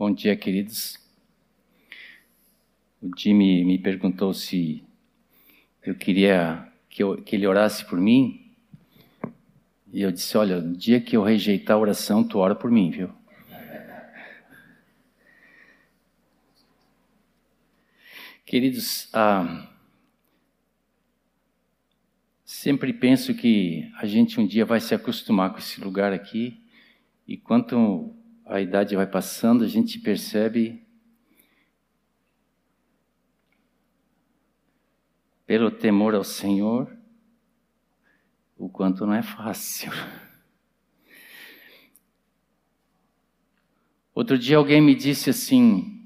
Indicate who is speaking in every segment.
Speaker 1: Bom dia, queridos. O Jimmy me perguntou se eu queria que, eu, que ele orasse por mim. E eu disse: Olha, no dia que eu rejeitar a oração, tu ora por mim, viu? Queridos, ah, sempre penso que a gente um dia vai se acostumar com esse lugar aqui, e quanto a idade vai passando, a gente percebe, pelo temor ao Senhor, o quanto não é fácil. Outro dia alguém me disse assim,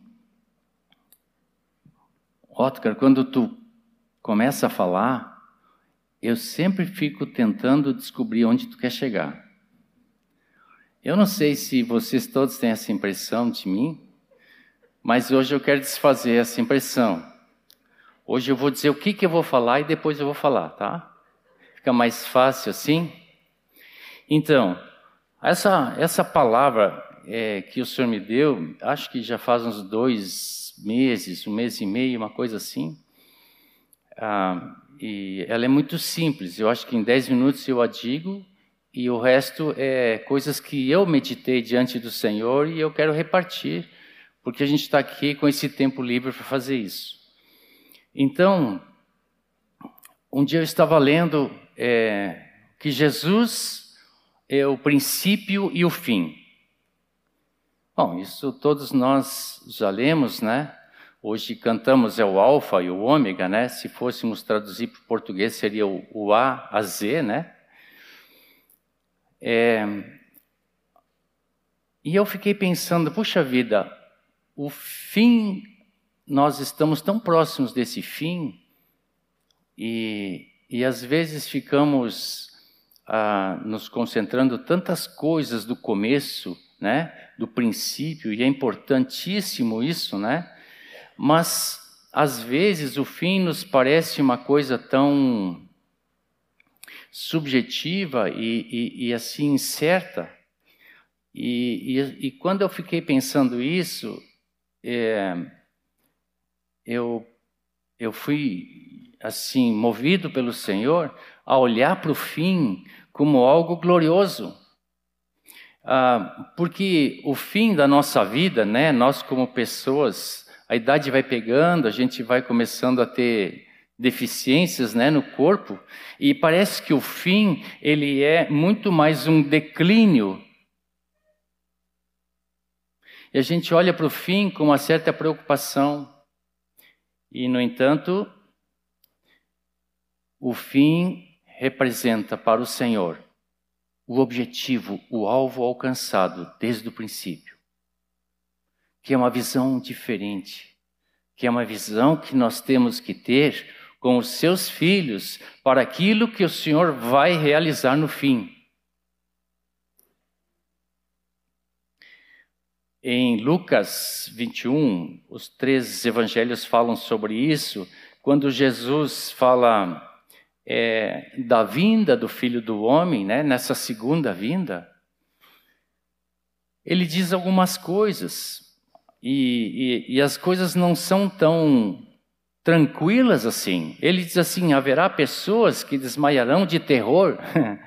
Speaker 1: Otcar, quando tu começa a falar, eu sempre fico tentando descobrir onde tu quer chegar. Eu não sei se vocês todos têm essa impressão de mim, mas hoje eu quero desfazer essa impressão. Hoje eu vou dizer o que, que eu vou falar e depois eu vou falar, tá? Fica mais fácil assim? Então, essa, essa palavra é, que o Senhor me deu, acho que já faz uns dois meses, um mês e meio, uma coisa assim. Ah, e ela é muito simples. Eu acho que em 10 minutos eu a digo e o resto é coisas que eu meditei diante do Senhor e eu quero repartir, porque a gente está aqui com esse tempo livre para fazer isso. Então, um dia eu estava lendo é, que Jesus é o princípio e o fim. Bom, isso todos nós já lemos, né? Hoje cantamos é o alfa e o ômega, né? Se fôssemos traduzir para o português seria o, o A a Z, né? É... E eu fiquei pensando, puxa vida, o fim, nós estamos tão próximos desse fim e, e às vezes ficamos ah, nos concentrando tantas coisas do começo, né? do princípio, e é importantíssimo isso, né? Mas, às vezes, o fim nos parece uma coisa tão subjetiva e, e, e assim incerta. E, e, quando eu fiquei pensando isso, é, eu, eu fui assim movido pelo Senhor a olhar para o fim como algo glorioso. Ah, porque o fim da nossa vida, né, nós como pessoas, a idade vai pegando, a gente vai começando a ter deficiências né, no corpo, e parece que o fim ele é muito mais um declínio. E a gente olha para o fim com uma certa preocupação. E, no entanto, o fim representa para o Senhor o objetivo, o alvo alcançado desde o princípio. Que é uma visão diferente, que é uma visão que nós temos que ter com os seus filhos para aquilo que o Senhor vai realizar no fim. Em Lucas 21, os três evangelhos falam sobre isso, quando Jesus fala é, da vinda do Filho do Homem, né, nessa segunda vinda, ele diz algumas coisas, e, e, e as coisas não são tão tranquilas assim. Ele diz assim: haverá pessoas que desmaiarão de terror.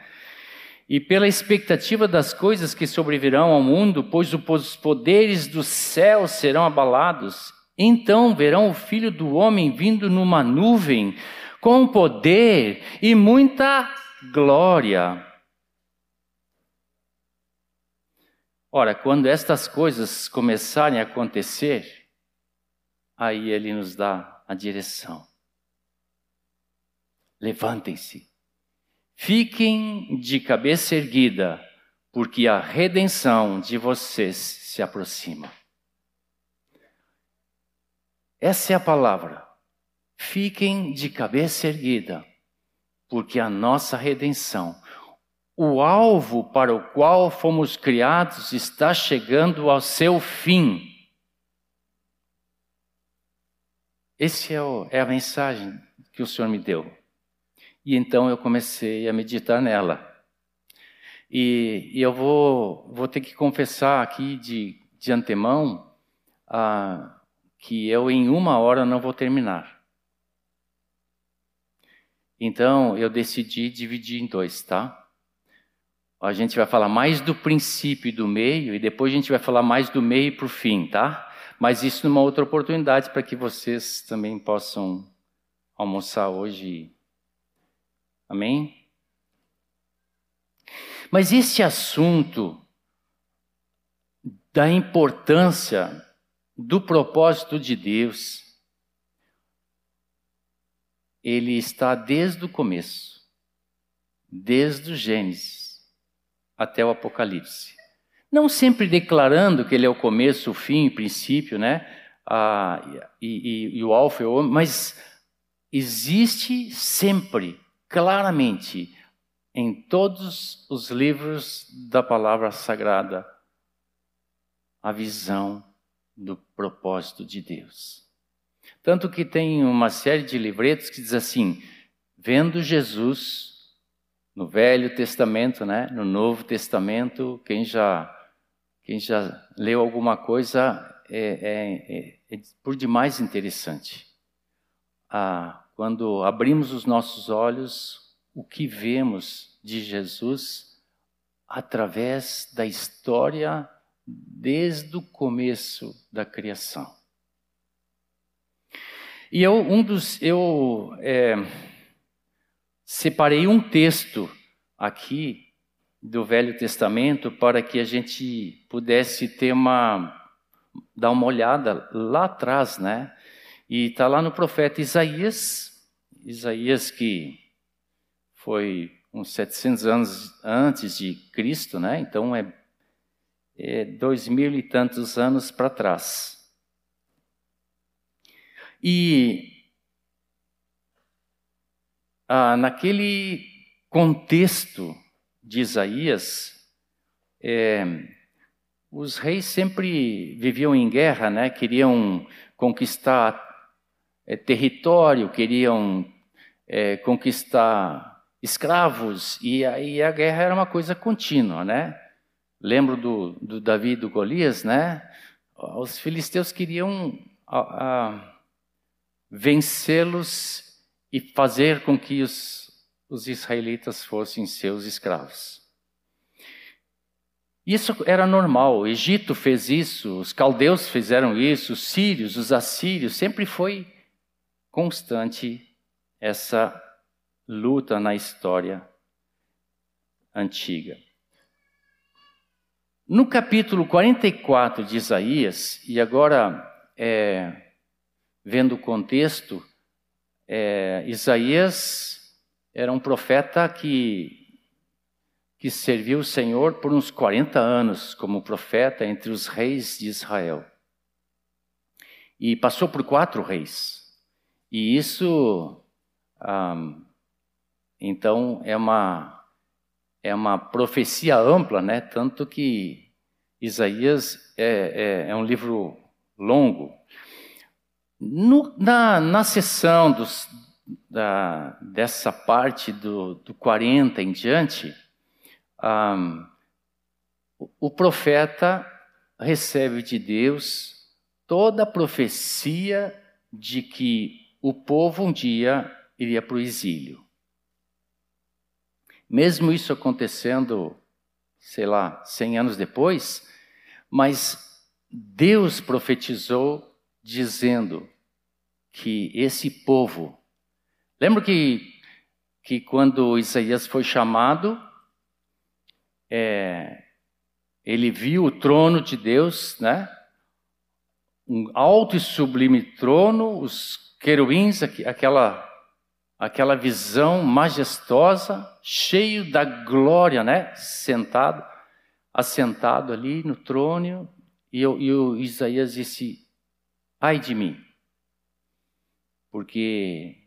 Speaker 1: e pela expectativa das coisas que sobrevirão ao mundo, pois os poderes do céu serão abalados. Então verão o Filho do Homem vindo numa nuvem com poder e muita glória. Ora, quando estas coisas começarem a acontecer, aí ele nos dá a direção. Levantem-se, fiquem de cabeça erguida, porque a redenção de vocês se aproxima. Essa é a palavra. Fiquem de cabeça erguida, porque a nossa redenção, o alvo para o qual fomos criados, está chegando ao seu fim. Essa é, é a mensagem que o Senhor me deu. E então eu comecei a meditar nela. E, e eu vou, vou ter que confessar aqui de, de antemão ah, que eu em uma hora não vou terminar. Então eu decidi dividir em dois, tá? A gente vai falar mais do princípio e do meio, e depois a gente vai falar mais do meio para o fim, tá? Mas isso numa outra oportunidade para que vocês também possam almoçar hoje. Amém? Mas esse assunto da importância do propósito de Deus, ele está desde o começo, desde o Gênesis até o Apocalipse. Não sempre declarando que ele é o começo, o fim, o princípio, né? Ah, e, e, e o alfa e o ômega, mas existe sempre, claramente, em todos os livros da palavra sagrada a visão do propósito de Deus. Tanto que tem uma série de livretos que diz assim: vendo Jesus no Velho Testamento, né? No Novo Testamento, quem já quem já leu alguma coisa é, é, é por demais interessante. Ah, quando abrimos os nossos olhos o que vemos de Jesus através da história desde o começo da criação. E eu, um dos, eu é, separei um texto aqui do Velho Testamento para que a gente pudesse ter uma dar uma olhada lá atrás, né? E está lá no profeta Isaías, Isaías que foi uns 700 anos antes de Cristo, né? Então é, é dois mil e tantos anos para trás. E ah, naquele contexto de Isaías, é, os reis sempre viviam em guerra, né? Queriam conquistar é, território, queriam é, conquistar escravos, e aí a guerra era uma coisa contínua, né? Lembro do, do Davi e do Golias, né? Os filisteus queriam vencê-los e fazer com que os, os israelitas fossem seus escravos. Isso era normal, o Egito fez isso, os caldeus fizeram isso, os sírios, os assírios, sempre foi constante essa luta na história antiga. No capítulo 44 de Isaías, e agora é, vendo o contexto, é, Isaías era um profeta que, que serviu o Senhor por uns 40 anos como profeta entre os reis de Israel. E passou por quatro reis. E isso então é uma é uma profecia ampla, né? Tanto que Isaías é, é, é um livro longo. No, na, na sessão dos, da, dessa parte do, do 40 em diante, um, o, profeta recebe de Deus toda a profecia de que o povo um dia iria para o exílio. Mesmo isso acontecendo, sei lá, 100 anos depois, mas Deus profetizou dizendo que esse povo. Lembra que, que quando Isaías foi chamado, é, ele viu o trono de Deus, né? Um alto e sublime trono, os querubins, aquela aquela visão majestosa, cheio da glória, né? Sentado, assentado ali no trono, e, eu, e o Isaías disse: Ai de mim, porque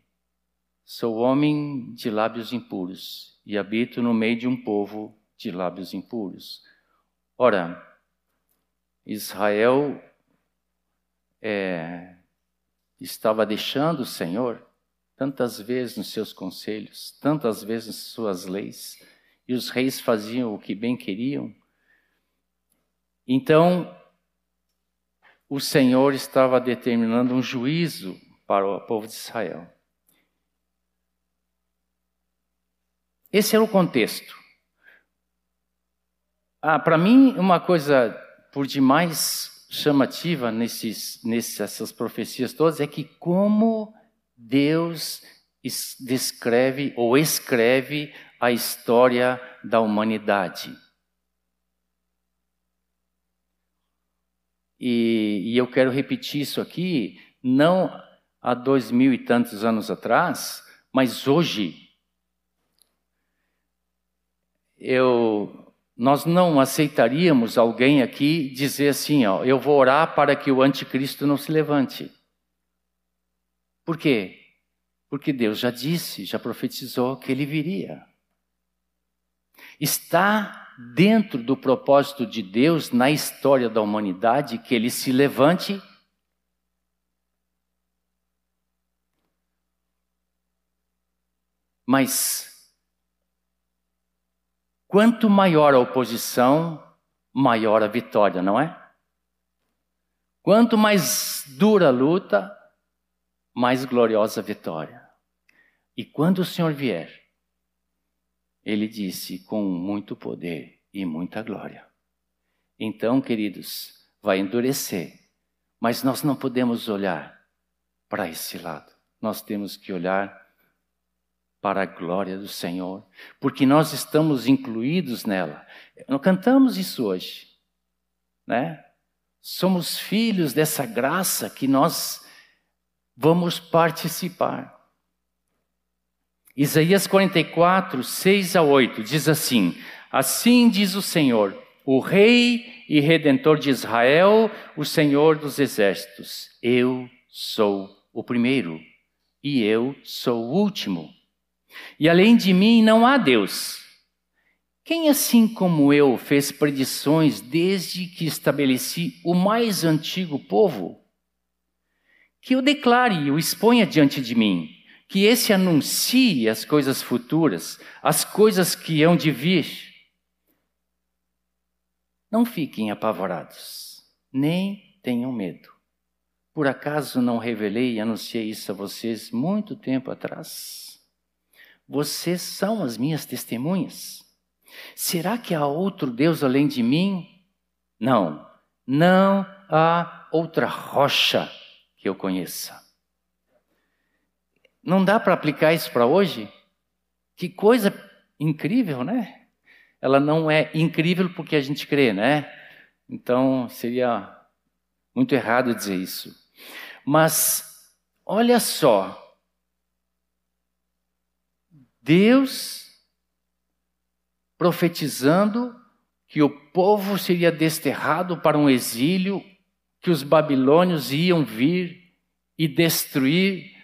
Speaker 1: sou homem de lábios impuros e habito no meio de um povo de lábios impuros. Ora, Israel é, estava deixando o Senhor tantas vezes nos seus conselhos, tantas vezes nas suas leis, e os reis faziam o que bem queriam. Então, o Senhor estava determinando um juízo para o povo de Israel. Esse era o contexto. Ah, para mim, uma coisa por demais chamativa nesses, nessas profecias todas é que como Deus descreve ou escreve a história da humanidade. E, e, eu quero repetir isso aqui, não há dois mil e tantos anos atrás, mas hoje. Eu, nós não aceitaríamos alguém aqui dizer assim, ó, eu vou orar para que o anticristo não se levante. Por quê? Porque Deus já disse, já profetizou que ele viria. Está dentro do propósito de Deus na história da humanidade que ele se levante Mas quanto maior a oposição, maior a vitória, não é? Quanto mais dura a luta, mais gloriosa a vitória. E quando o Senhor vier, ele disse com muito poder e muita glória. Então, queridos, vai endurecer, mas nós não podemos olhar para esse lado. Nós temos que olhar para a glória do Senhor, porque nós estamos incluídos nela. Nós cantamos isso hoje, né? Somos filhos dessa graça que nós vamos participar. Isaías 44, 6 a 8 diz assim: Assim diz o Senhor, o Rei e Redentor de Israel, o Senhor dos Exércitos: Eu sou o primeiro e eu sou o último. E além de mim não há Deus. Quem, assim como eu, fez predições desde que estabeleci o mais antigo povo? Que o declare e o exponha diante de mim que esse anuncie as coisas futuras, as coisas que hão de vir. Não fiquem apavorados, nem tenham medo. Por acaso não revelei e anunciei isso a vocês muito tempo atrás? Vocês são as minhas testemunhas. Será que há outro Deus além de mim? Não, não há outra rocha que eu conheça. Não dá para aplicar isso para hoje? Que coisa incrível, né? Ela não é incrível porque a gente crê, né? Então seria muito errado dizer isso. Mas olha só, Deus profetizando que o povo seria desterrado para um exílio, que os babilônios iam vir e destruir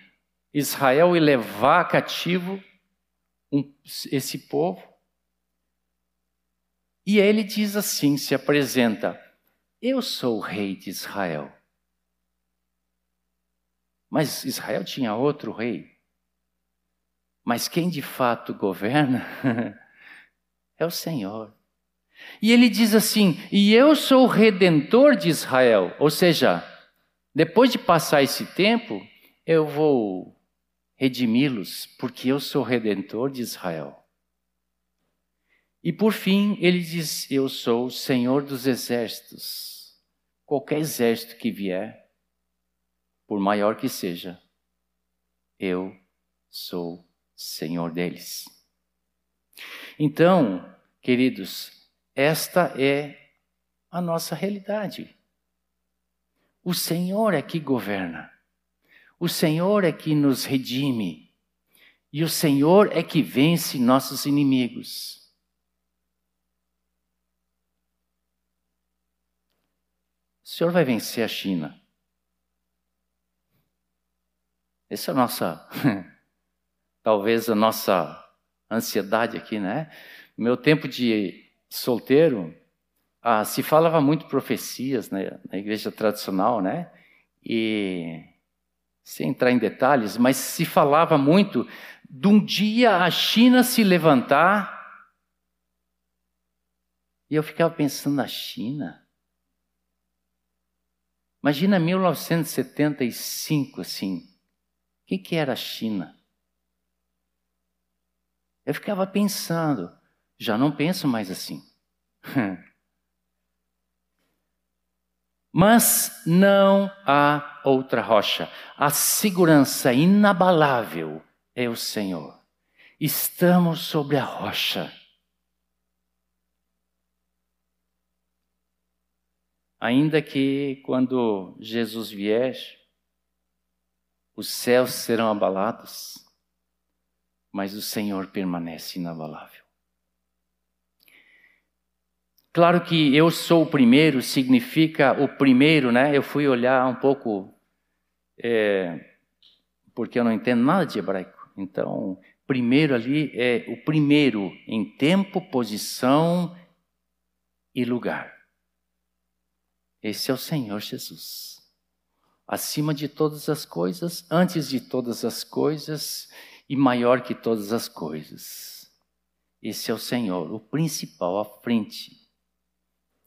Speaker 1: Israel e levar cativo um, esse povo. E ele diz assim: se apresenta, eu sou o rei de Israel. Mas Israel tinha outro rei. Mas quem de fato governa é o Senhor. E ele diz assim: e eu sou o redentor de Israel. Ou seja, depois de passar esse tempo, eu vou redimi-los, porque eu sou redentor de Israel. E por fim, ele diz: Eu sou o Senhor dos exércitos. Qualquer exército que vier, por maior que seja, eu sou Senhor deles. Então, queridos, esta é a nossa realidade. O Senhor é que governa. O Senhor é que nos redime. E o Senhor é que vence nossos inimigos. O Senhor vai vencer a China. Essa é a nossa, talvez a nossa ansiedade aqui, né? No meu tempo de solteiro, ah, se falava muito profecias né, na igreja tradicional, né? E sem entrar em detalhes, mas se falava muito de um dia a China se levantar. E eu ficava pensando na China. Imagina 1975, assim. O que, que era a China? Eu ficava pensando, já não penso mais assim. Mas não há outra rocha. A segurança inabalável é o Senhor. Estamos sobre a rocha. Ainda que quando Jesus vier, os céus serão abalados, mas o Senhor permanece inabalável. Claro que eu sou o primeiro significa o primeiro, né? Eu fui olhar um pouco, é, porque eu não entendo nada de hebraico. Então, primeiro ali é o primeiro em tempo, posição e lugar. Esse é o Senhor Jesus. Acima de todas as coisas, antes de todas as coisas e maior que todas as coisas. Esse é o Senhor, o principal à frente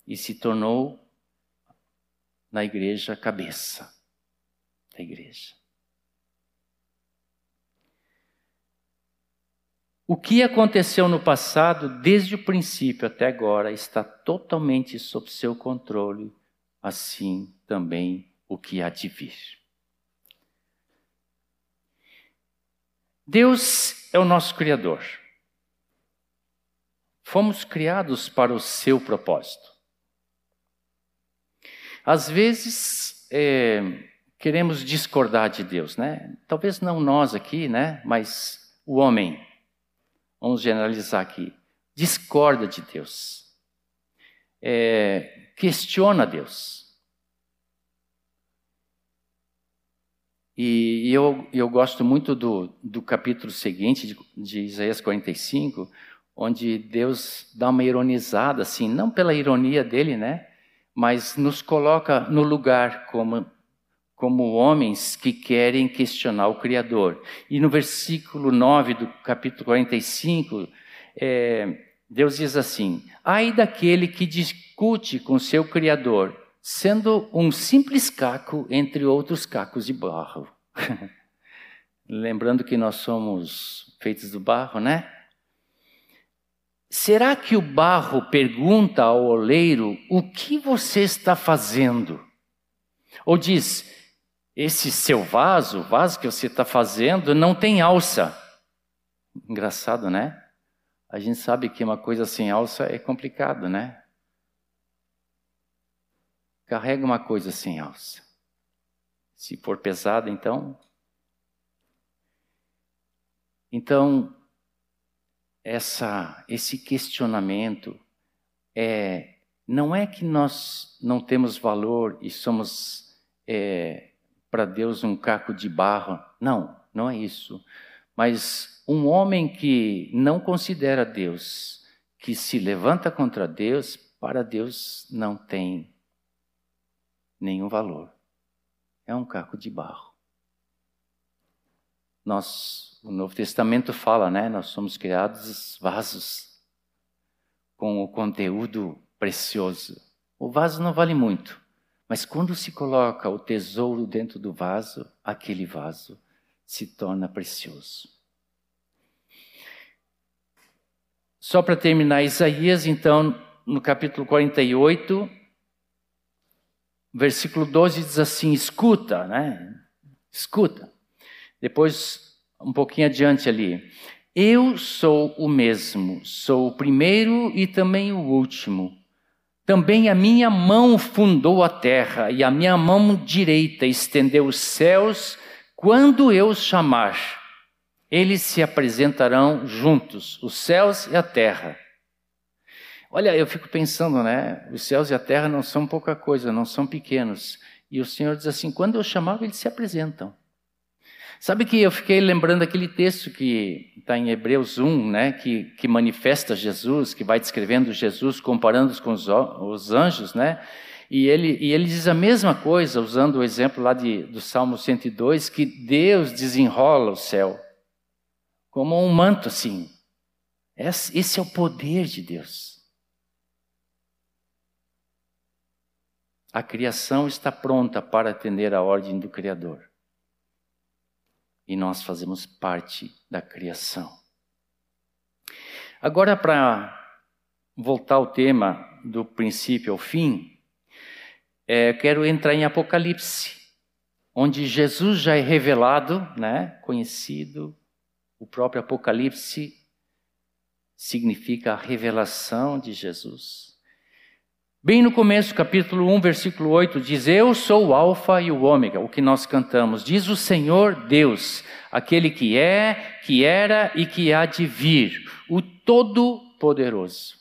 Speaker 1: e se tornou na igreja cabeça da igreja. O que aconteceu no passado, desde o princípio até agora, está totalmente sob seu controle, assim também o que há de vir. Deus é o nosso Criador. Fomos criados para o seu propósito. Às vezes é, queremos discordar de Deus, né? Talvez não nós aqui, né? Mas o homem, vamos generalizar aqui, discorda de Deus, é, questiona Deus. E eu, eu gosto muito do, do capítulo seguinte de, de Isaías 45, onde Deus dá uma ironizada, assim, não pela ironia dele, né? mas nos coloca no lugar como, como homens que querem questionar o Criador. E no versículo 9 do capítulo 45, é, Deus diz assim: Ai daquele que discute com seu Criador, sendo um simples caco entre outros cacos de barro. Lembrando que nós somos feitos do barro, né? Será que o barro pergunta ao oleiro o que você está fazendo? Ou diz: esse seu vaso, o vaso que você está fazendo, não tem alça. Engraçado, né? A gente sabe que uma coisa sem alça é complicado, né? Carrega uma coisa sem alça. Se for pesada, então. Então, essa, esse questionamento é, não é que nós não temos valor e somos é, para Deus um caco de barro. Não, não é isso. Mas um homem que não considera Deus, que se levanta contra Deus, para Deus não tem nenhum valor. É um caco de barro. Nós o Novo Testamento fala, né? Nós somos criados vasos com o conteúdo precioso. O vaso não vale muito, mas quando se coloca o tesouro dentro do vaso, aquele vaso se torna precioso. Só para terminar, Isaías, então, no capítulo 48, versículo 12 diz assim: escuta, né? Escuta. Depois um pouquinho adiante ali. Eu sou o mesmo, sou o primeiro e também o último. Também a minha mão fundou a terra e a minha mão direita estendeu os céus. Quando eu os chamar, eles se apresentarão juntos, os céus e a terra. Olha, eu fico pensando, né? Os céus e a terra não são pouca coisa, não são pequenos. E o Senhor diz assim: quando eu chamar, eles se apresentam. Sabe que eu fiquei lembrando aquele texto que está em Hebreus 1, né, que, que manifesta Jesus, que vai descrevendo Jesus, comparando-os com os, os, anjos, né? E ele, e ele diz a mesma coisa, usando o exemplo lá de, do Salmo 102, que Deus desenrola o céu como um manto assim. Esse é o poder de Deus. A criação está pronta para atender à ordem do Criador. E nós fazemos parte da criação. Agora, para voltar ao tema do princípio ao fim, é, quero entrar em Apocalipse, onde Jesus já é revelado, né, conhecido. O próprio Apocalipse significa a revelação de Jesus. Bem no começo, capítulo 1, versículo 8, diz: Eu sou o Alfa e o Ômega, o que nós cantamos. Diz o Senhor Deus, aquele que é, que era e que há de vir, o Todo-Poderoso.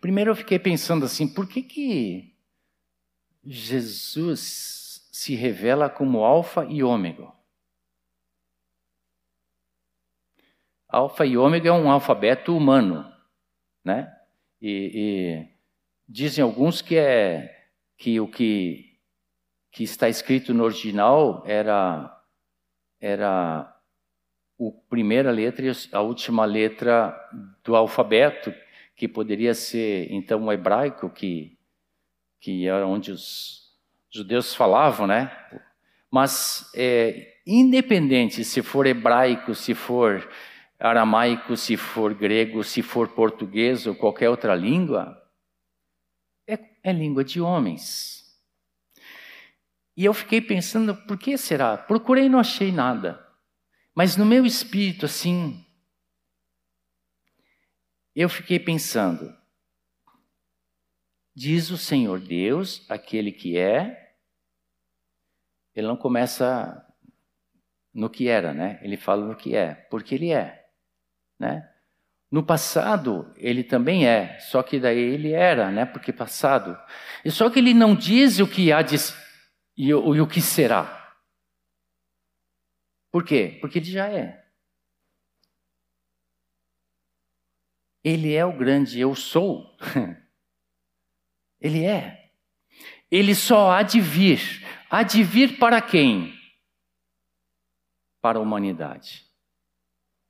Speaker 1: Primeiro eu fiquei pensando assim, por que que Jesus se revela como alfa e ômega? Alfa e ômega é um alfabeto humano, né? E, e dizem alguns que é que o que, que está escrito no original era era a primeira letra e a última letra do alfabeto, que poderia ser então o hebraico, que, que era onde os judeus falavam, né? Mas é, independente se for hebraico, se for aramaico, se for grego, se for português ou qualquer outra língua, é, é língua de homens. E eu fiquei pensando, por que será? Procurei e não achei nada. Mas no meu espírito, assim, eu fiquei pensando, diz o Senhor Deus, aquele que é, ele não começa no que era, né? Ele fala no que é, porque ele é né? No passado, ele também é, só que daí ele era, né? Porque passado. E só que ele não diz o que há de, e, o, e o que será. Por quê? Porque ele já é. Ele é o grande eu sou. ele é. Ele só há de vir. Há de vir para quem? Para a humanidade.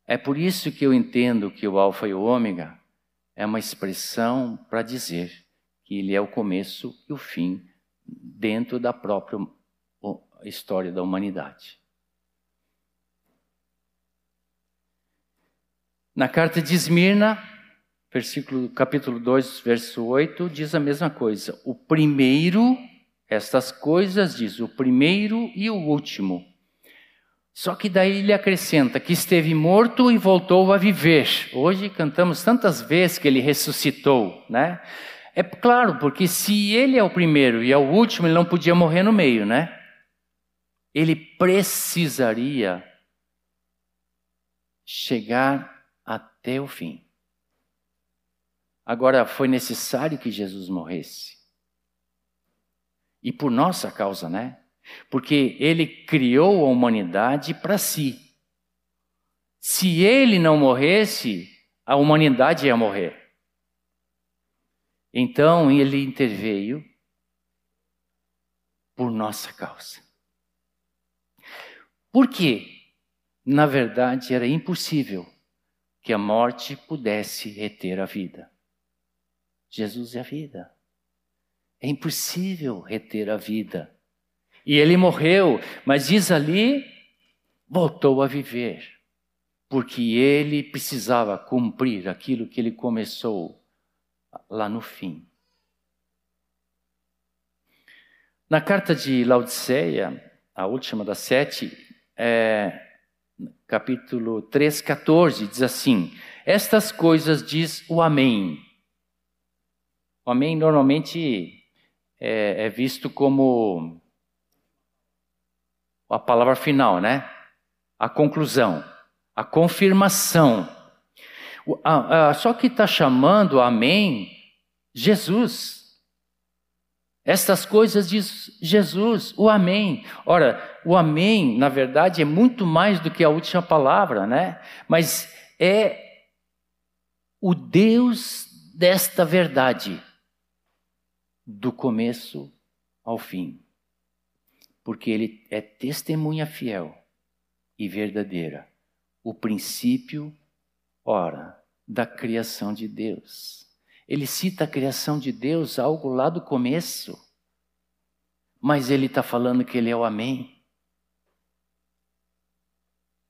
Speaker 1: É por isso que eu entendo que o Alfa e o Ômega é uma expressão para dizer que ele é o começo e o fim dentro da própria história da humanidade. Na carta de Esmirna, versículo, capítulo 2, verso 8, diz a mesma coisa. O primeiro, estas coisas, diz o primeiro e o último só que daí ele acrescenta que esteve morto e voltou a viver. Hoje cantamos tantas vezes que ele ressuscitou, né? É claro, porque se ele é o primeiro e é o último, ele não podia morrer no meio, né? Ele precisaria chegar até o fim. Agora, foi necessário que Jesus morresse. E por nossa causa, né? Porque ele criou a humanidade para si. Se ele não morresse, a humanidade ia morrer. Então ele interveio por nossa causa. Por quê? Na verdade, era impossível que a morte pudesse reter a vida. Jesus é a vida. É impossível reter a vida. E ele morreu, mas diz ali, voltou a viver, porque ele precisava cumprir aquilo que ele começou lá no fim. Na carta de Laodiceia, a última das sete, é, capítulo 3, 14, diz assim: Estas coisas diz o Amém. O Amém normalmente é, é visto como a palavra final, né? A conclusão, a confirmação. Só que está chamando Amém Jesus. Estas coisas diz Jesus, o Amém. Ora, o Amém, na verdade, é muito mais do que a última palavra, né? Mas é o Deus desta verdade, do começo ao fim porque ele é testemunha fiel e verdadeira, o princípio, ora, da criação de Deus. Ele cita a criação de Deus, algo lá do começo. Mas ele está falando que ele é o Amém.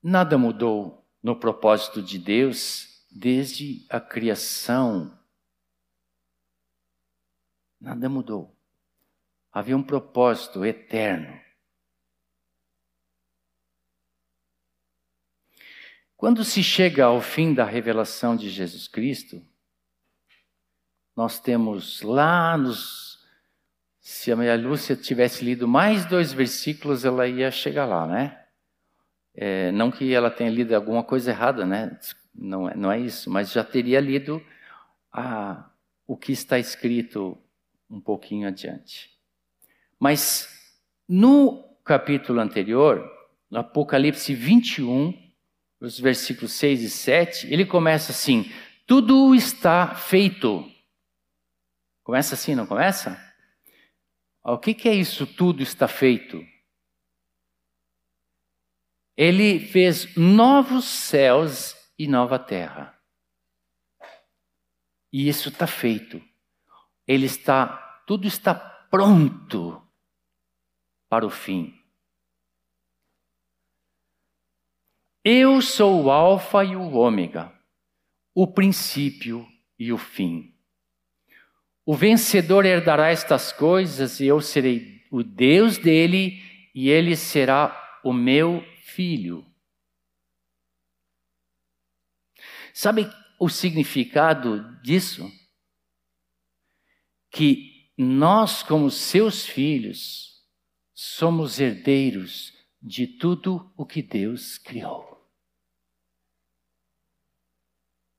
Speaker 1: Nada mudou no propósito de Deus desde a criação. Nada mudou. Havia um propósito eterno. Quando se chega ao fim da revelação de Jesus Cristo, nós temos lá nos. Se a Maria Lúcia tivesse lido mais dois versículos, ela ia chegar lá, né? É, não que ela tenha lido alguma coisa errada, né? Não é, não é isso, mas já teria lido a, o que está escrito um pouquinho adiante. Mas no capítulo anterior, no Apocalipse 21, os versículos 6 e 7, ele começa assim: tudo está feito. Começa assim, não começa? O que, que é isso? Tudo está feito. Ele fez novos céus e nova terra. E isso está feito. Ele está, tudo está pronto para o fim. Eu sou o Alfa e o Ômega, o princípio e o fim. O vencedor herdará estas coisas e eu serei o Deus dele e ele será o meu filho. Sabe o significado disso? Que nós, como seus filhos, somos herdeiros de tudo o que Deus criou.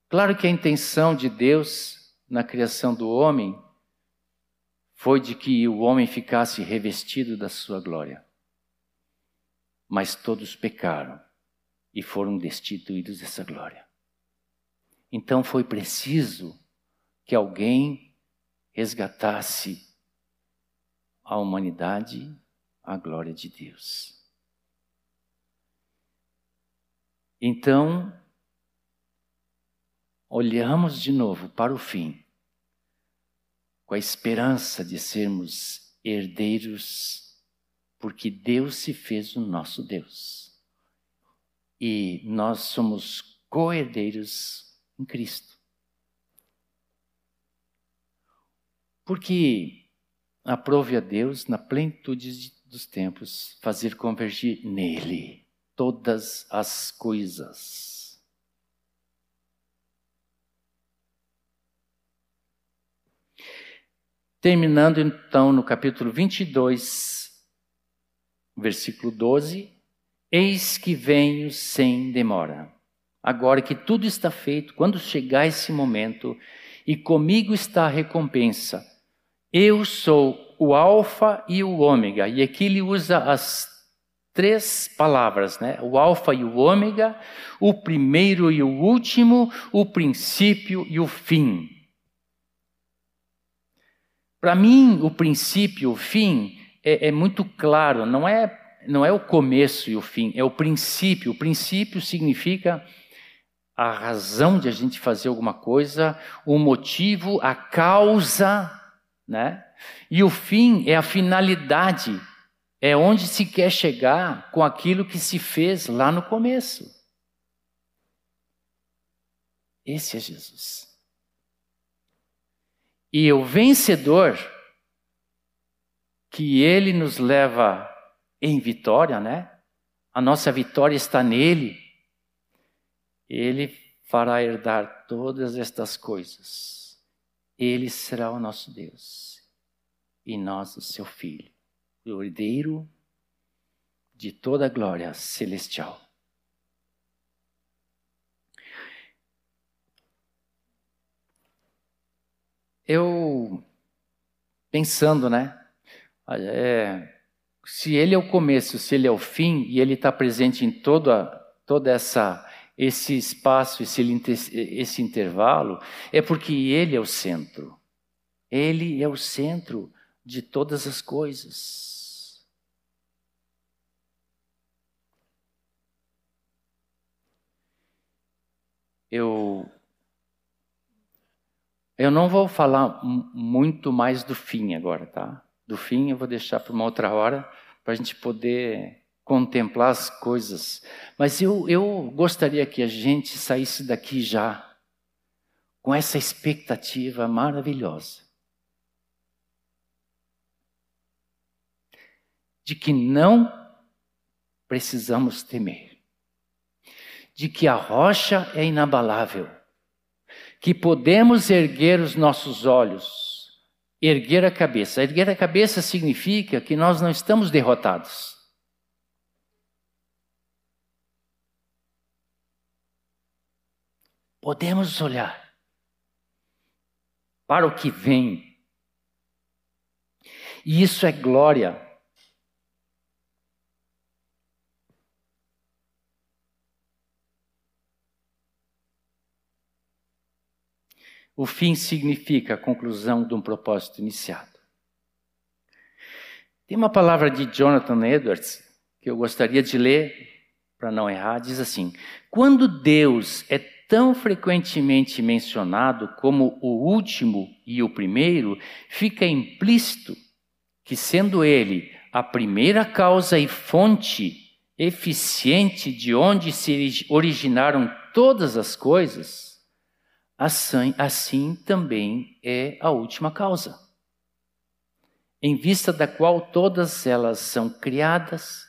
Speaker 1: Claro que a intenção de Deus na criação do homem foi de que o homem ficasse revestido da sua glória. Mas todos pecaram e foram destituídos dessa glória. Então foi preciso que alguém resgatasse a humanidade à glória de Deus. Então, olhamos de novo para o fim, com a esperança de sermos herdeiros, porque Deus se fez o nosso Deus. E nós somos co-herdeiros em Cristo. Porque aprove a Deus, na plenitude dos tempos, fazer convergir nele todas as coisas Terminando então no capítulo 22, versículo 12: Eis que venho sem demora. Agora que tudo está feito, quando chegar esse momento, e comigo está a recompensa. Eu sou o Alfa e o Ômega. E aqui ele usa as três palavras, né? O Alfa e o Ômega, o primeiro e o último, o princípio e o fim. Para mim, o princípio, o fim, é, é, muito claro, não é, não é o começo e o fim, é o princípio. O princípio significa a razão de a gente fazer alguma coisa, o motivo, a causa, né? E o fim é a finalidade, é onde se quer chegar com aquilo que se fez lá no começo. Esse é Jesus. E o vencedor, que ele nos leva em vitória, né? A nossa vitória está nele. Ele fará herdar todas estas coisas. Ele será o nosso Deus e nós o seu filho, o herdeiro de toda a glória celestial. Eu pensando, né? É, se ele é o começo, se ele é o fim e ele está presente em toda toda essa esse espaço, esse, esse intervalo, é porque ele é o centro. Ele é o centro de todas as coisas. Eu Eu não vou falar muito mais do fim agora, tá? Do fim eu vou deixar para uma outra hora, para a gente poder contemplar as coisas. Mas eu, eu gostaria que a gente saísse daqui já com essa expectativa maravilhosa. De que não precisamos temer. De que a rocha é inabalável que podemos erguer os nossos olhos, erguer a cabeça. Erguer a cabeça significa que nós não estamos derrotados. Podemos olhar para o que vem. E isso é glória. O fim significa a conclusão de um propósito iniciado. Tem uma palavra de Jonathan Edwards que eu gostaria de ler para não errar, diz assim: Quando Deus é tão frequentemente mencionado como o último e o primeiro, fica implícito que, sendo Ele a primeira causa e fonte eficiente de onde se originaram todas as coisas, assim, assim também é a última causa, em vista da qual todas elas são criadas,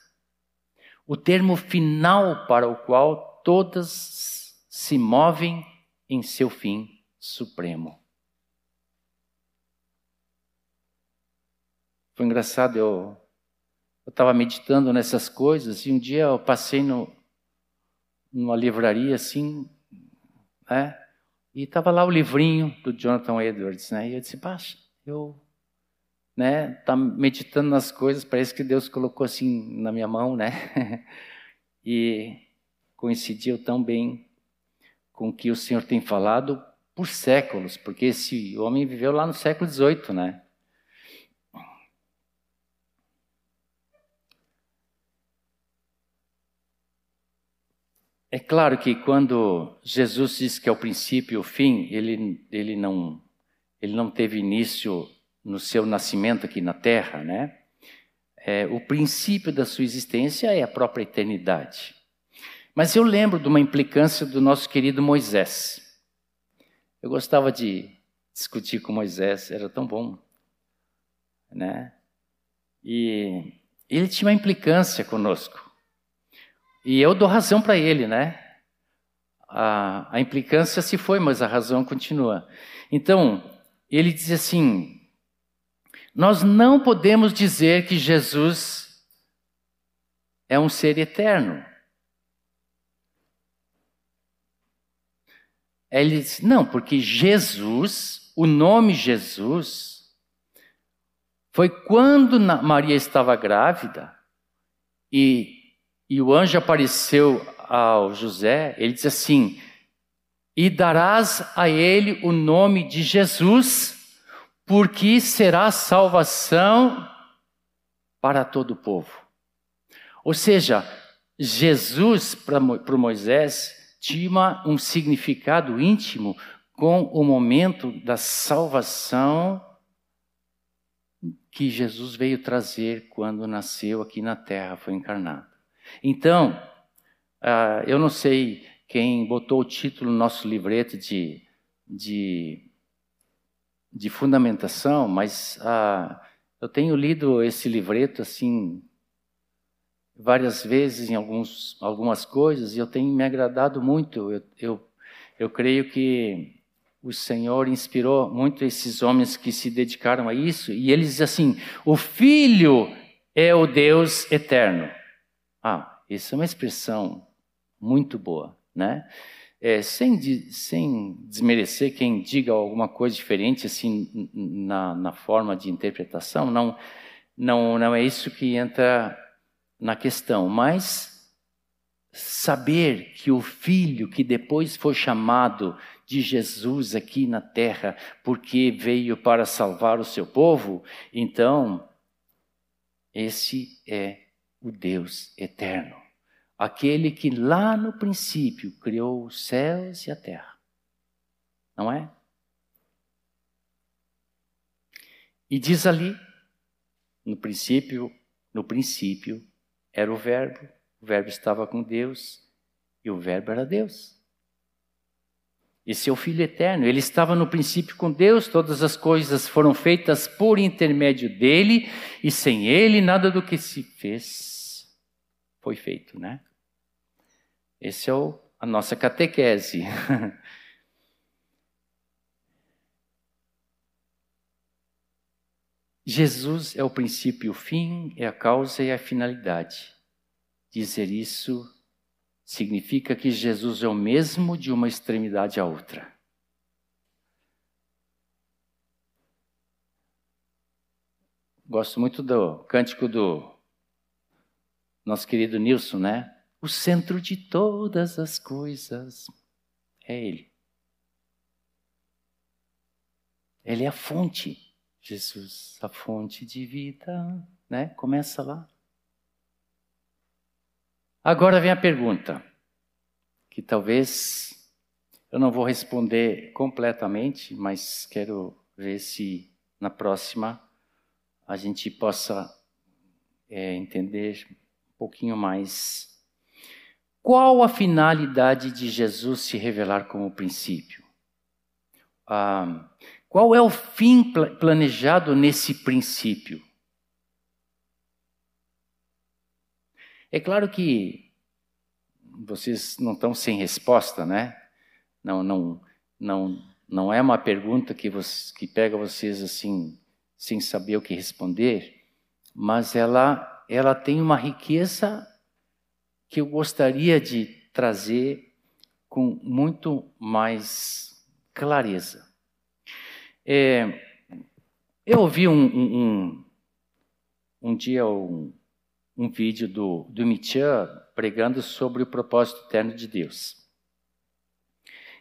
Speaker 1: o termo final para o qual todas se movem em seu fim supremo. Foi engraçado, eu estava meditando nessas coisas e um dia eu passei no, numa livraria assim, né? E estava lá o livrinho do Jonathan Edwards, né? E eu disse, baixa, eu, né, tá meditando nas coisas, parece que Deus colocou assim na minha mão, né? e coincidiu tão bem com o que o Senhor tem falado por séculos, porque esse homem viveu lá no século XVIII, né? É claro que quando Jesus diz que é o princípio e o fim, ele, ele, não, ele não teve início no seu nascimento aqui na terra, né? É, o princípio da sua existência é a própria eternidade. Mas eu lembro de uma implicância do nosso querido Moisés. Eu gostava de discutir com Moisés, era tão bom, né? E ele tinha uma implicância conosco. E eu dou razão para ele, né? A, a implicância se foi, mas a razão continua. Então, ele diz assim: nós não podemos dizer que Jesus é um ser eterno. Ele diz, não, porque Jesus, o nome Jesus, foi quando Maria estava grávida e e o anjo apareceu ao José, ele diz assim: E darás a ele o nome de Jesus, porque será salvação para todo o povo. Ou seja, Jesus para Moisés tinha um significado íntimo com o momento da salvação que Jesus veio trazer quando nasceu aqui na terra, foi encarnado. Então, uh, eu não sei quem botou o título no nosso livreto de, de, de fundamentação, mas uh, eu tenho lido esse livreto assim várias vezes em alguns, algumas coisas e eu tenho me agradado muito. Eu, eu, eu creio que o Senhor inspirou muito esses homens que se dedicaram a isso e eles assim: o Filho é o Deus eterno. Ah, isso é uma expressão muito boa, né? É, sem, sem desmerecer quem diga alguma coisa diferente assim na, na forma de interpretação, não, não, não é isso que entra na questão, mas saber que o filho que depois foi chamado de Jesus aqui na terra, porque veio para salvar o seu povo, então esse é o Deus eterno, aquele que lá no princípio criou os céus e a terra. Não é? E diz ali, no princípio, no princípio era o verbo, o verbo estava com Deus e o verbo era Deus. Esse é o Filho eterno. Ele estava no princípio com Deus, todas as coisas foram feitas por intermédio dele, e sem ele nada do que se fez foi feito, né? Esse é o, a nossa catequese. Jesus é o princípio e o fim, é a causa e a finalidade. Dizer isso significa que Jesus é o mesmo de uma extremidade à outra. Gosto muito do cântico do nosso querido Nilson, né? O centro de todas as coisas é Ele. Ele é a fonte, Jesus, a fonte de vida, né? Começa lá. Agora vem a pergunta, que talvez eu não vou responder completamente, mas quero ver se na próxima a gente possa é, entender um pouquinho mais. Qual a finalidade de Jesus se revelar como princípio? Ah, qual é o fim planejado nesse princípio? É claro que vocês não estão sem resposta, né? Não, não, não, não é uma pergunta que, que pega vocês assim sem saber o que responder, mas ela, ela tem uma riqueza que eu gostaria de trazer com muito mais clareza. É, eu ouvi um, um, um, um dia um, um vídeo do, do pregando sobre o propósito eterno de Deus.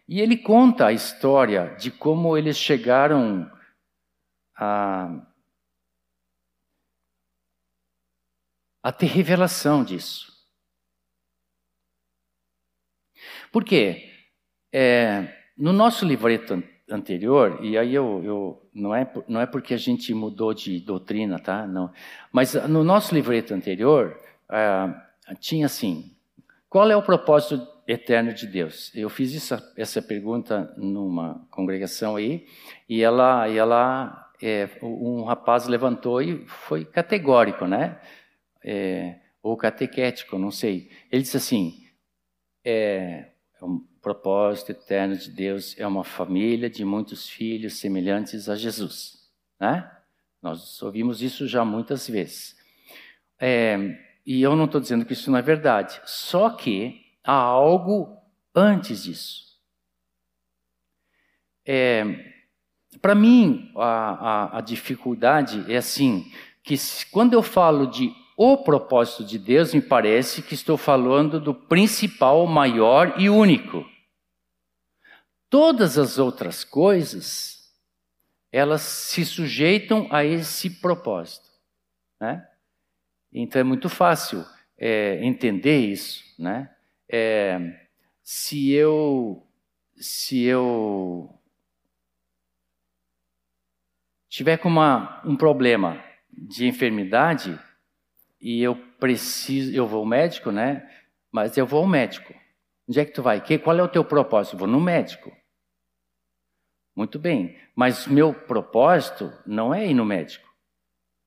Speaker 1: E ele conta a história de como eles chegaram a, a ter revelação disso. Por quê? É, no nosso livreto anterior, e aí eu, eu, não, é, não é porque a gente mudou de doutrina, tá? Não. Mas no nosso livreto anterior, ah, tinha assim: qual é o propósito eterno de Deus? Eu fiz essa, essa pergunta numa congregação aí, e ela, e ela é, um rapaz levantou e foi categórico, né? É, ou catequético, não sei. Ele disse assim: é, é um propósito eterno de Deus é uma família de muitos filhos semelhantes a Jesus. Né? Nós ouvimos isso já muitas vezes. É, e eu não estou dizendo que isso não é verdade, só que há algo antes disso. É, Para mim, a, a, a dificuldade é assim: que quando eu falo de o propósito de Deus, me parece que estou falando do principal, maior e único. Todas as outras coisas, elas se sujeitam a esse propósito. Né? Então é muito fácil é, entender isso. Né? É, se eu se eu tiver com uma, um problema de enfermidade, e eu preciso, eu vou ao médico, né? Mas eu vou ao médico. Onde é que tu vai? Que, qual é o teu propósito? Vou no médico. Muito bem, mas meu propósito não é ir no médico.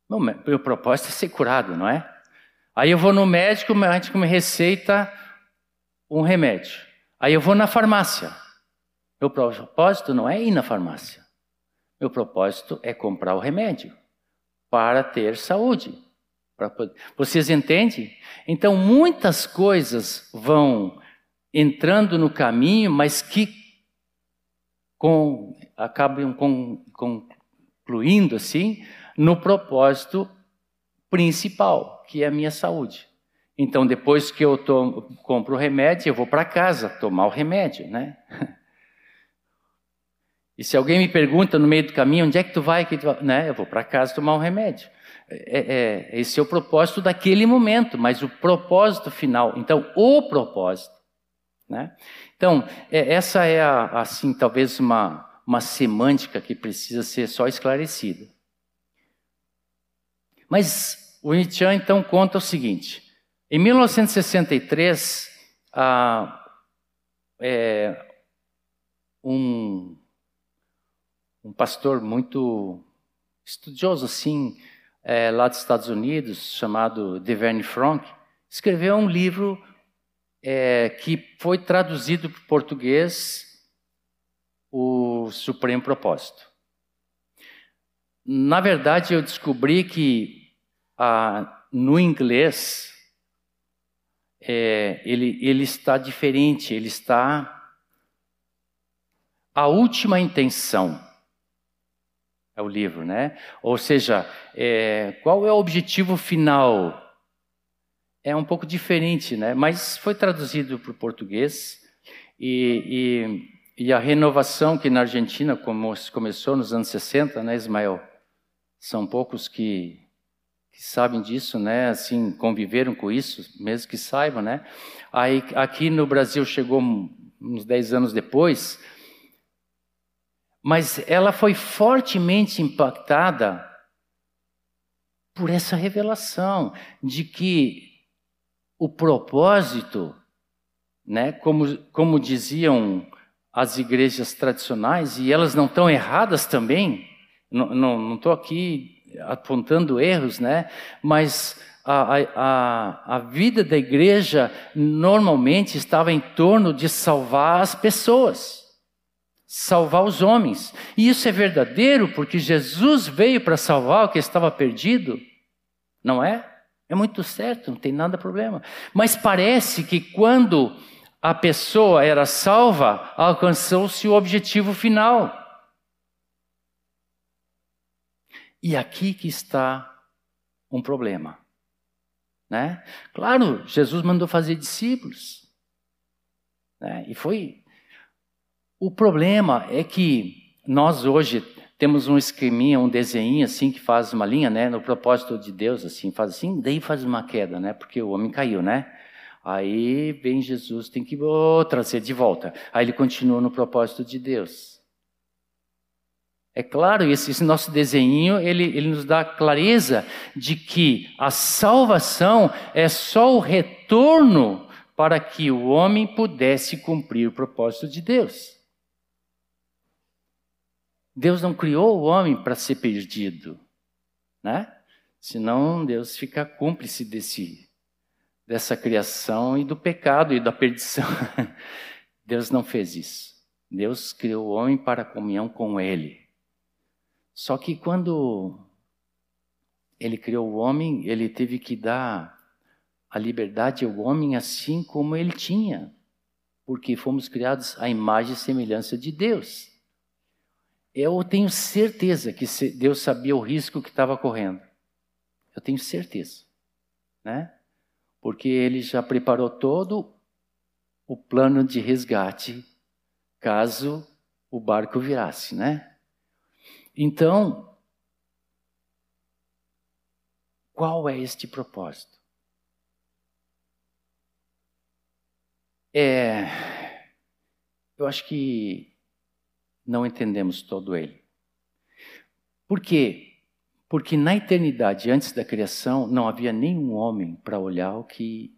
Speaker 1: Meu, meu propósito é ser curado, não é? Aí eu vou no médico, o médico me receita um remédio. Aí eu vou na farmácia. Meu propósito não é ir na farmácia. Meu propósito é comprar o remédio para ter saúde. Vocês entendem? Então, muitas coisas vão entrando no caminho, mas que com, acabam com, concluindo assim no propósito principal, que é a minha saúde. Então, depois que eu tomo, compro o remédio, eu vou para casa tomar o remédio, né? E se alguém me pergunta no meio do caminho, onde é que tu vai? Que tu vai? Né? Eu vou para casa tomar um remédio. É, é, esse é o propósito daquele momento, mas o propósito final. Então, o propósito. Né? Então, é, essa é, a, assim, talvez uma, uma semântica que precisa ser só esclarecida. Mas o Nietzsche então conta o seguinte: em 1963, ah, é, um, um pastor muito estudioso assim, é, lá dos Estados Unidos, chamado Deverne Frank, escreveu um livro é, que foi traduzido para o português, o Supremo Propósito. Na verdade, eu descobri que ah, no inglês é, ele, ele está diferente, ele está a última intenção é o livro, né? Ou seja, é, qual é o objetivo final? É um pouco diferente, né? Mas foi traduzido para o português e, e, e, a renovação que na Argentina como, começou nos anos 60, né, Ismael? São poucos que, que sabem disso, né? Assim, conviveram com isso, mesmo que saibam, né? Aí, aqui no Brasil chegou uns 10 anos depois, mas ela foi fortemente impactada por essa revelação de que o propósito, né, como, como diziam as igrejas tradicionais, e elas não estão erradas também, não estou aqui apontando erros, né, mas a, a, a vida da igreja normalmente estava em torno de salvar as pessoas salvar os homens. E isso é verdadeiro porque Jesus veio para salvar o que estava perdido, não é? É muito certo, não tem nada problema. Mas parece que quando a pessoa era salva, alcançou-se o objetivo final. E aqui que está um problema. Né? Claro, Jesus mandou fazer discípulos. Né? E foi o problema é que nós hoje temos um esqueminha, um desenho assim que faz uma linha, né, no propósito de Deus, assim, faz assim, daí faz uma queda, né, porque o homem caiu, né? Aí vem Jesus, tem que oh, trazer de volta. Aí ele continua no propósito de Deus. É claro, esse, esse nosso desenho, ele, ele nos dá clareza de que a salvação é só o retorno para que o homem pudesse cumprir o propósito de Deus. Deus não criou o homem para ser perdido, né? Senão Deus fica cúmplice desse, dessa criação e do pecado e da perdição. Deus não fez isso. Deus criou o homem para comunhão com Ele. Só que quando Ele criou o homem, Ele teve que dar a liberdade ao homem assim como Ele tinha, porque fomos criados à imagem e semelhança de Deus. Eu tenho certeza que Deus sabia o risco que estava correndo. Eu tenho certeza, né? Porque ele já preparou todo o plano de resgate caso o barco virasse, né? Então, qual é este propósito? É, eu acho que não entendemos todo ele. Por quê? Porque na eternidade, antes da criação, não havia nenhum homem para olhar o que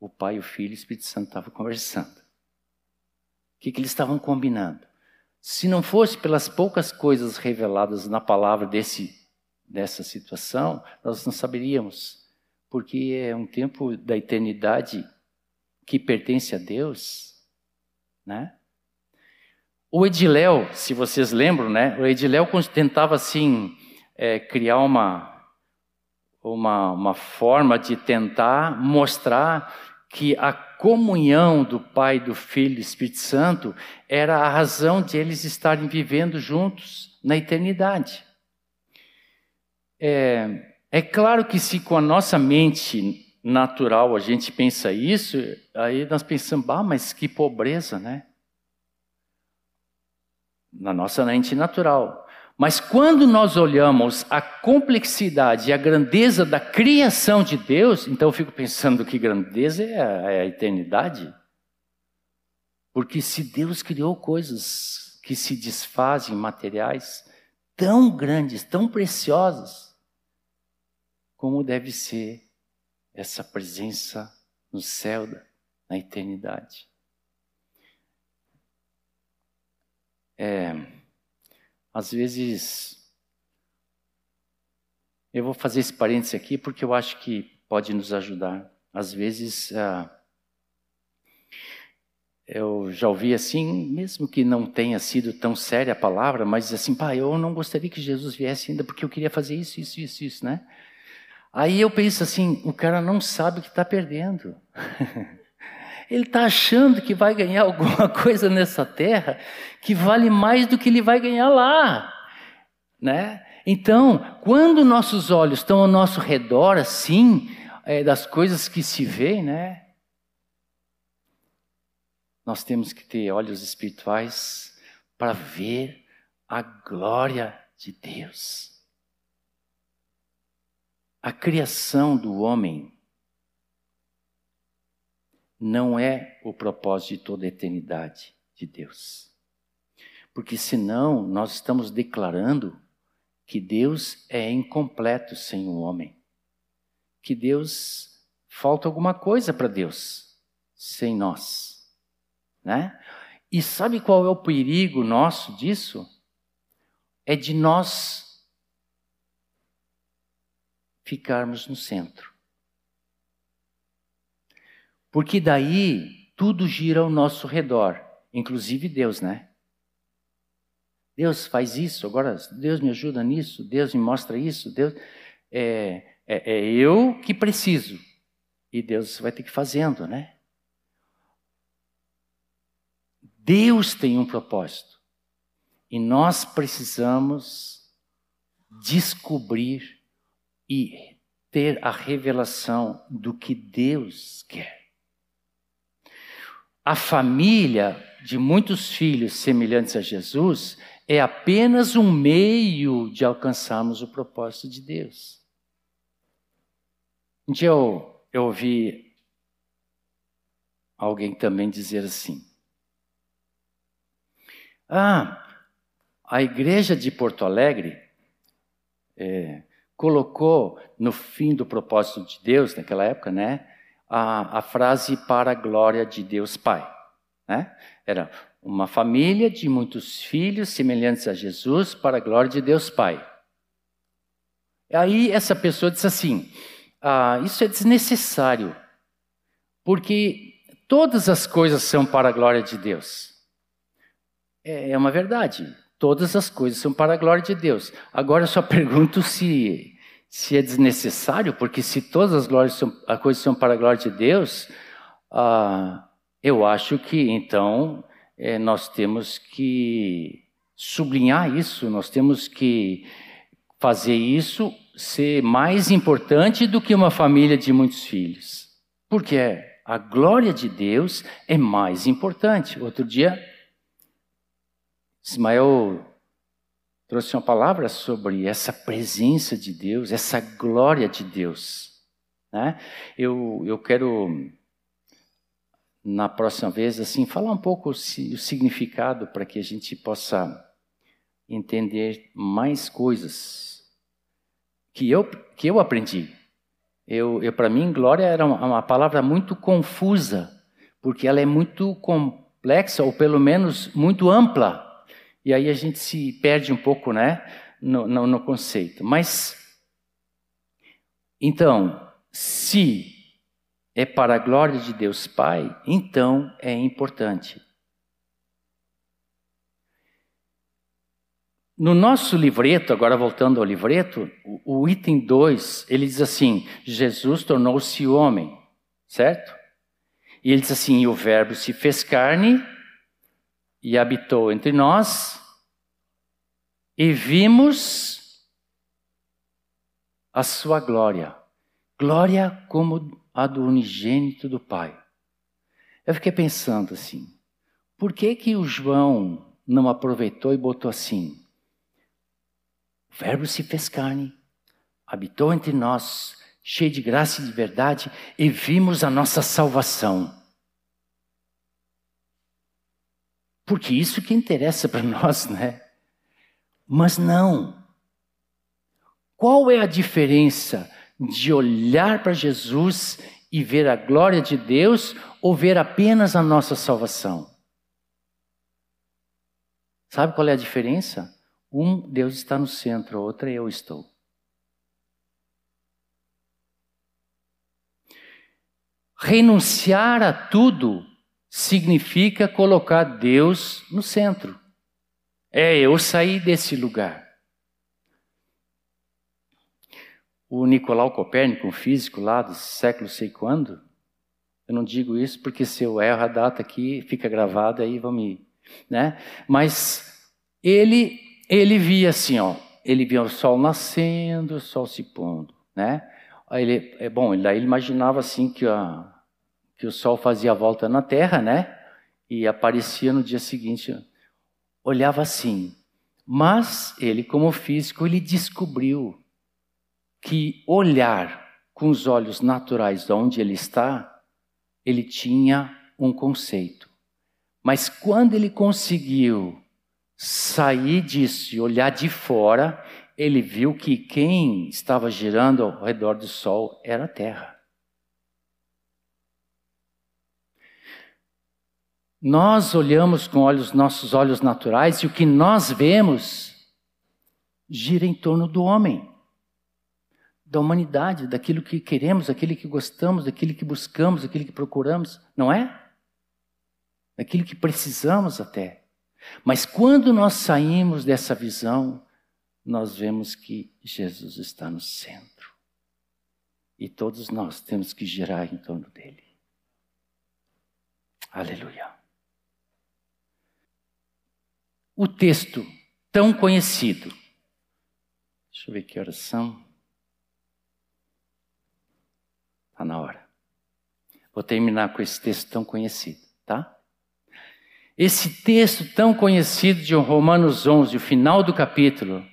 Speaker 1: o Pai, o Filho e o Espírito Santo estavam conversando. O que, que eles estavam combinando? Se não fosse pelas poucas coisas reveladas na palavra desse, dessa situação, nós não saberíamos. Porque é um tempo da eternidade que pertence a Deus, né? O Ediléu, se vocês lembram, né? O Ediléu tentava assim é, criar uma, uma, uma forma de tentar mostrar que a comunhão do Pai, do Filho e do Espírito Santo era a razão de eles estarem vivendo juntos na eternidade. É, é claro que se com a nossa mente natural a gente pensa isso, aí nós pensamos, ah, mas que pobreza, né? Na nossa mente natural. Mas quando nós olhamos a complexidade e a grandeza da criação de Deus, então eu fico pensando que grandeza é a, é a eternidade. Porque se Deus criou coisas que se desfazem, materiais, tão grandes, tão preciosas, como deve ser essa presença no céu, na eternidade. É, às vezes, eu vou fazer esse parênteses aqui porque eu acho que pode nos ajudar. Às vezes, ah, eu já ouvi assim, mesmo que não tenha sido tão séria a palavra, mas assim, pai, eu não gostaria que Jesus viesse ainda porque eu queria fazer isso, isso, isso, isso, né? Aí eu penso assim, o cara não sabe o que está perdendo. Ele está achando que vai ganhar alguma coisa nessa terra que vale mais do que ele vai ganhar lá, né? Então, quando nossos olhos estão ao nosso redor, assim, é, das coisas que se vê, né? Nós temos que ter olhos espirituais para ver a glória de Deus. A criação do homem não é o propósito de toda a eternidade de Deus. Porque senão nós estamos declarando que Deus é incompleto sem o homem. Que Deus falta alguma coisa para Deus sem nós, né? E sabe qual é o perigo nosso disso? É de nós ficarmos no centro. Porque daí tudo gira ao nosso redor, inclusive Deus, né? Deus faz isso, agora Deus me ajuda nisso, Deus me mostra isso, Deus. É, é, é eu que preciso. E Deus vai ter que fazendo, né? Deus tem um propósito. E nós precisamos descobrir e ter a revelação do que Deus quer. A família de muitos filhos semelhantes a Jesus é apenas um meio de alcançarmos o propósito de Deus. Um dia eu, eu ouvi alguém também dizer assim: Ah, a igreja de Porto Alegre é, colocou no fim do propósito de Deus, naquela época, né? A, a frase para a glória de Deus Pai. Né? Era uma família de muitos filhos semelhantes a Jesus para a glória de Deus Pai. Aí essa pessoa disse assim: ah, Isso é desnecessário, porque todas as coisas são para a glória de Deus. É, é uma verdade, todas as coisas são para a glória de Deus. Agora eu só pergunto se se é desnecessário, porque se todas as glórias são, as coisas são para a glória de Deus, ah, eu acho que então é, nós temos que sublinhar isso, nós temos que fazer isso ser mais importante do que uma família de muitos filhos. Porque a glória de Deus é mais importante. Outro dia, Ismael trouxe uma palavra sobre essa presença de Deus, essa glória de Deus. Né? Eu, eu quero, na próxima vez, assim, falar um pouco o significado para que a gente possa entender mais coisas que eu, que eu aprendi. Eu, eu para mim, glória era uma, uma palavra muito confusa, porque ela é muito complexa, ou pelo menos muito ampla. E aí a gente se perde um pouco né, no, no, no conceito. Mas, então, se é para a glória de Deus Pai, então é importante. No nosso livreto, agora voltando ao livreto, o, o item 2, ele diz assim: Jesus tornou-se homem, certo? E ele diz assim: e o Verbo se fez carne e habitou entre nós, e vimos a sua glória, glória como a do unigênito do Pai. Eu fiquei pensando assim, por que que o João não aproveitou e botou assim? O Verbo se fez carne, habitou entre nós, cheio de graça e de verdade, e vimos a nossa salvação. Porque isso que interessa para nós, né? Mas não. Qual é a diferença de olhar para Jesus e ver a glória de Deus ou ver apenas a nossa salvação? Sabe qual é a diferença? Um, Deus está no centro, a outra, eu estou. Renunciar a tudo significa colocar Deus no centro. É eu sair desse lugar. O Nicolau Copérnico, um físico lá do século sei quando, eu não digo isso porque se eu erro a data aqui, fica gravada aí, vão me. Né? Mas ele, ele via assim, ó, ele via o sol nascendo, o sol se pondo, né? Aí ele, é bom, daí ele imaginava assim que, a, que o sol fazia a volta na Terra, né? E aparecia no dia seguinte, olhava assim. Mas ele, como físico, ele descobriu que olhar com os olhos naturais de onde ele está, ele tinha um conceito. Mas quando ele conseguiu sair disso e olhar de fora, ele viu que quem estava girando ao redor do Sol era a Terra. Nós olhamos com olhos, nossos olhos naturais e o que nós vemos gira em torno do homem da humanidade, daquilo que queremos, daquilo que gostamos, daquilo que buscamos, daquilo que procuramos, não é? Daquilo que precisamos até. Mas quando nós saímos dessa visão, nós vemos que Jesus está no centro. E todos nós temos que girar em torno dele. Aleluia. O texto tão conhecido. Deixa eu ver que horas são. Está na hora. Vou terminar com esse texto tão conhecido, tá? Esse texto tão conhecido de Romanos 11, o final do capítulo,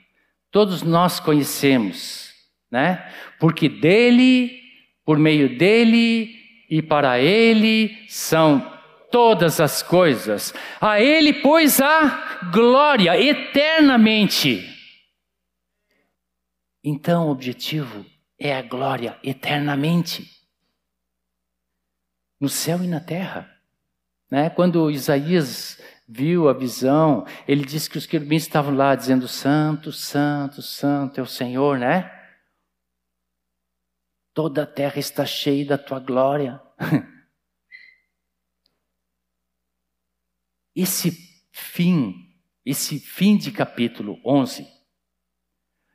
Speaker 1: todos nós conhecemos, né? Porque dele, por meio dele e para ele são todas as coisas. A ele, pois, a glória eternamente. Então, o objetivo é a glória eternamente no céu e na terra. Né? Quando Isaías viu a visão, ele disse que os querubins estavam lá dizendo: Santo, Santo, Santo é o Senhor, né? Toda a terra está cheia da tua glória. Esse fim, esse fim de capítulo 11,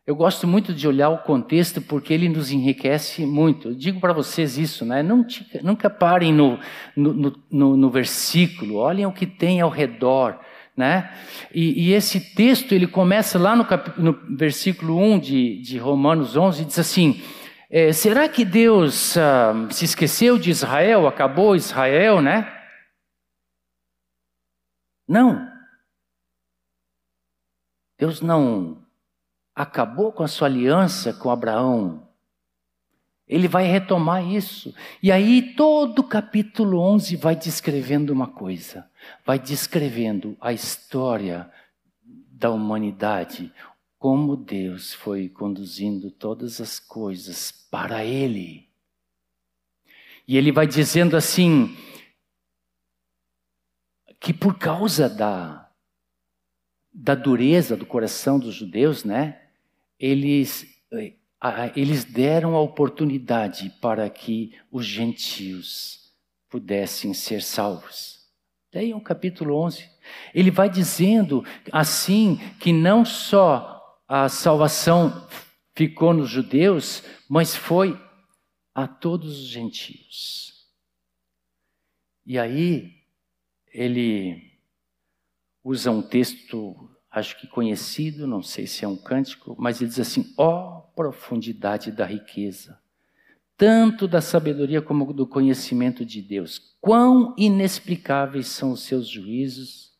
Speaker 1: eu gosto muito de olhar o contexto porque ele nos enriquece muito. Eu digo para vocês isso, né? nunca parem no, no, no, no, versículo, olhem o que tem ao redor. Né? E, e esse texto ele começa lá no, cap, versículo 1 de, de Romanos 11 e diz assim: é, Será que Deus ah, se esqueceu de Israel? Acabou Israel, né? Não. Deus não acabou com a sua aliança com Abraão. Ele vai retomar isso. E aí, todo o capítulo 11 vai descrevendo uma coisa: vai descrevendo a história da humanidade, como Deus foi conduzindo todas as coisas para Ele. E ele vai dizendo assim: que por causa da, da dureza do coração dos judeus, né? eles, eh, eles deram a oportunidade para que os gentios pudessem ser salvos. Daí o capítulo 11. Ele vai dizendo assim que não só a salvação ficou nos judeus, mas foi a todos os gentios. E aí ele usa um texto acho que conhecido, não sei se é um cântico, mas ele diz assim: ó oh, profundidade da riqueza, tanto da sabedoria como do conhecimento de Deus, quão inexplicáveis são os seus juízos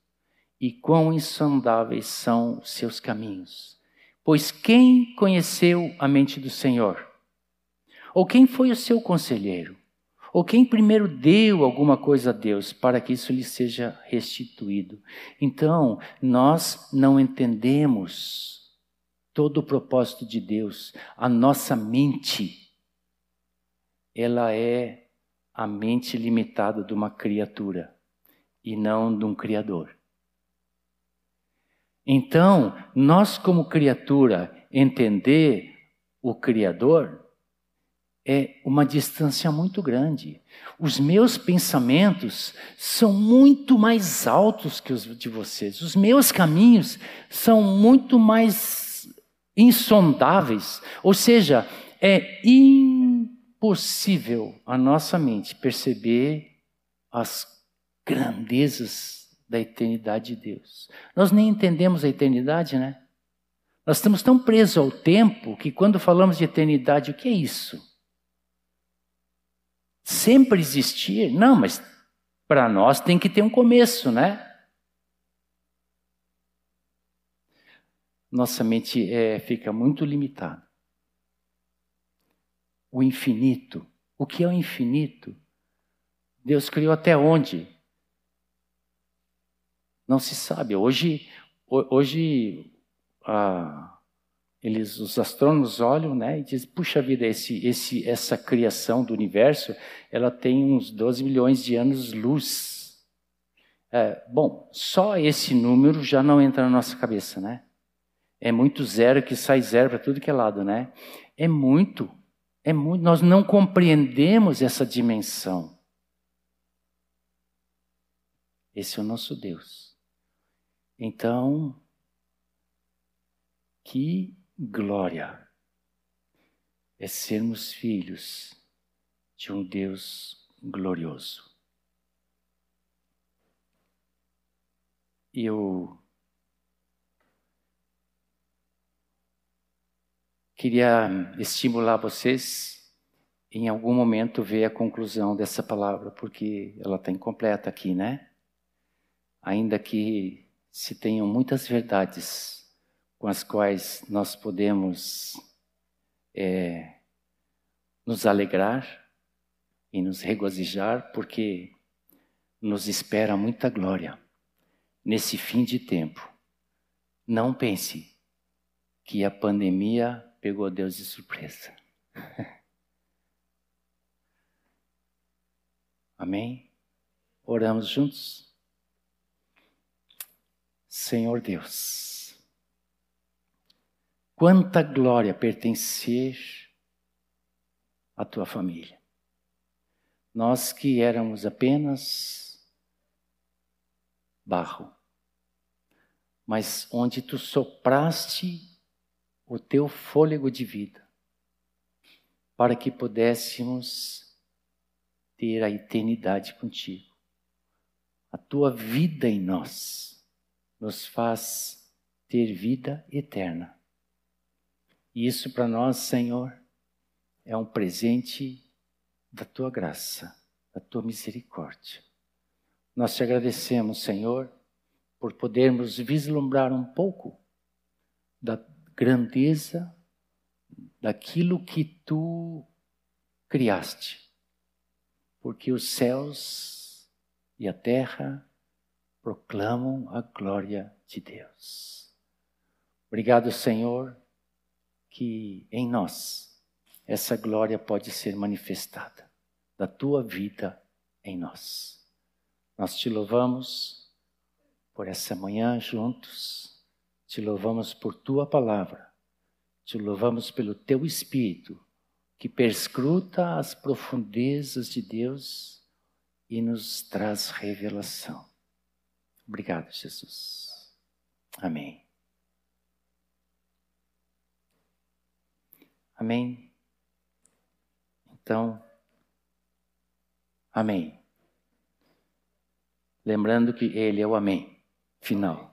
Speaker 1: e quão insondáveis são os seus caminhos. Pois quem conheceu a mente do Senhor? Ou quem foi o seu conselheiro? Ou quem primeiro deu alguma coisa a Deus para que isso lhe seja restituído. Então, nós não entendemos todo o propósito de Deus. A nossa mente ela é a mente limitada de uma criatura e não de um criador. Então, nós como criatura entender o criador é uma distância muito grande. Os meus pensamentos são muito mais altos que os de vocês. Os meus caminhos são muito mais insondáveis. Ou seja, é impossível a nossa mente perceber as grandezas da eternidade de Deus. Nós nem entendemos a eternidade, né? Nós estamos tão presos ao tempo que quando falamos de eternidade, o que é isso? Sempre existir? Não, mas para nós tem que ter um começo, né? Nossa mente é, fica muito limitada. O infinito. O que é o infinito? Deus criou até onde? Não se sabe. Hoje, hoje eles, os astrônomos olham né, e dizem, puxa vida, esse, esse, essa criação do universo, ela tem uns 12 milhões de anos-luz. É, bom, só esse número já não entra na nossa cabeça, né? É muito zero que sai zero para tudo que é lado, né? É muito, é muito. Nós não compreendemos essa dimensão. Esse é o nosso Deus. Então, que glória é sermos filhos de um Deus glorioso. Eu queria estimular vocês em algum momento ver a conclusão dessa palavra, porque ela está incompleta aqui, né? Ainda que se tenham muitas verdades com as quais nós podemos é, nos alegrar e nos regozijar, porque nos espera muita glória nesse fim de tempo. Não pense que a pandemia pegou Deus de surpresa. Amém? Oramos juntos? Senhor Deus. Quanta glória pertencer à tua família. Nós que éramos apenas barro, mas onde tu sopraste o teu fôlego de vida, para que pudéssemos ter a eternidade contigo. A tua vida em nós nos faz ter vida eterna. E isso para nós, Senhor, é um presente da tua graça, da tua misericórdia. Nós te agradecemos, Senhor, por podermos vislumbrar um pouco da grandeza daquilo que tu criaste. Porque os céus e a terra proclamam a glória de Deus. Obrigado, Senhor que em nós essa glória pode ser manifestada, da tua vida em nós. Nós te louvamos por essa manhã juntos, te louvamos por tua palavra, te louvamos pelo teu Espírito que perscruta as profundezas de Deus e nos traz revelação. Obrigado, Jesus. Amém. Amém? Então, amém. Lembrando que Ele é o amém final.